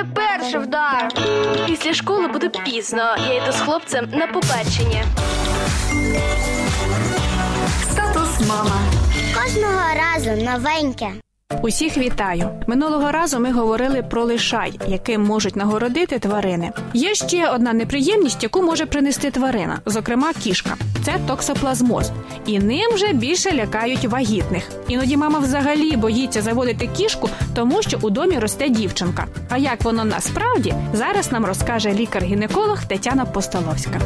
мене перший вдар. Після школи буде пізно. Я йду з хлопцем на побачення. Статус мама. Кожного разу новеньке. Усіх вітаю! Минулого разу ми говорили про лишай, яким можуть нагородити тварини. Є ще одна неприємність, яку може принести тварина, зокрема кішка. Це токсоплазмоз, і ним вже більше лякають вагітних. Іноді мама взагалі боїться заводити кішку, тому що у домі росте дівчинка. А як воно насправді зараз нам розкаже лікар-гінеколог Тетяна Постоловська.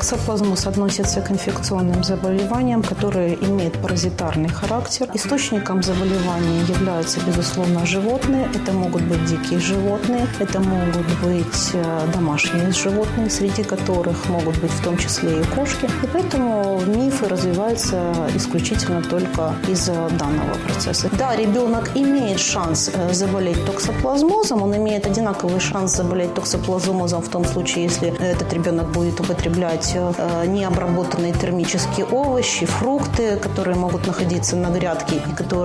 Токсоплазмоз относится к инфекционным заболеваниям, которые имеют паразитарный характер. Источником заболевания являются, безусловно, животные. Это могут быть дикие животные, это могут быть э, домашние животные, среди которых могут быть в том числе и кошки. И поэтому мифы развиваются исключительно только из-за данного процесса. Да, ребенок имеет шанс э, заболеть токсоплазмозом, он имеет одинаковый шанс заболеть токсоплазмозом в том случае, если этот ребенок будет употреблять э, необработанные термические овощи, фрукты, которые могут находиться на грядке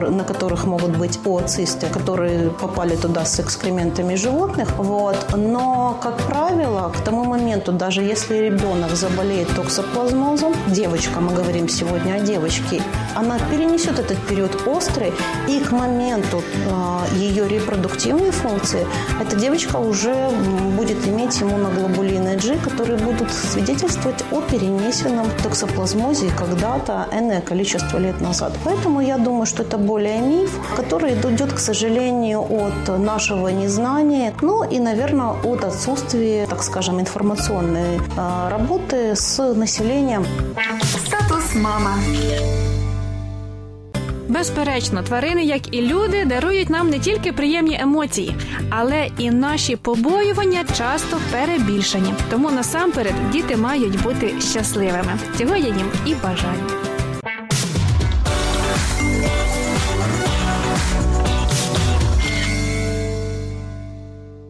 на которых могут быть ooцисты, которые попали туда с экскрементами животных. Вот. Но, как правило, к тому моменту, даже если ребенок заболеет токсоплазмозом, девочка, мы говорим сегодня о девочке, она перенесет этот период острый, и к моменту э, ее репродуктивной функции эта девочка уже будет иметь иммуноглобулины G, которые будут свидетельствовать о перенесенном токсоплазмозе когда-то энное количество лет назад. Поэтому я думаю, что это более миф, который идет, к сожалению, от нашего незнания, ну и, наверное, от отсутствия, так скажем, информационной э, работы с населением. Статус мама. Безперечно, тварини, як і люди, дарують нам не тільки приємні емоції, але і наші побоювання часто перебільшені. Тому насамперед діти мають бути щасливими. Цього я їм і бажаю.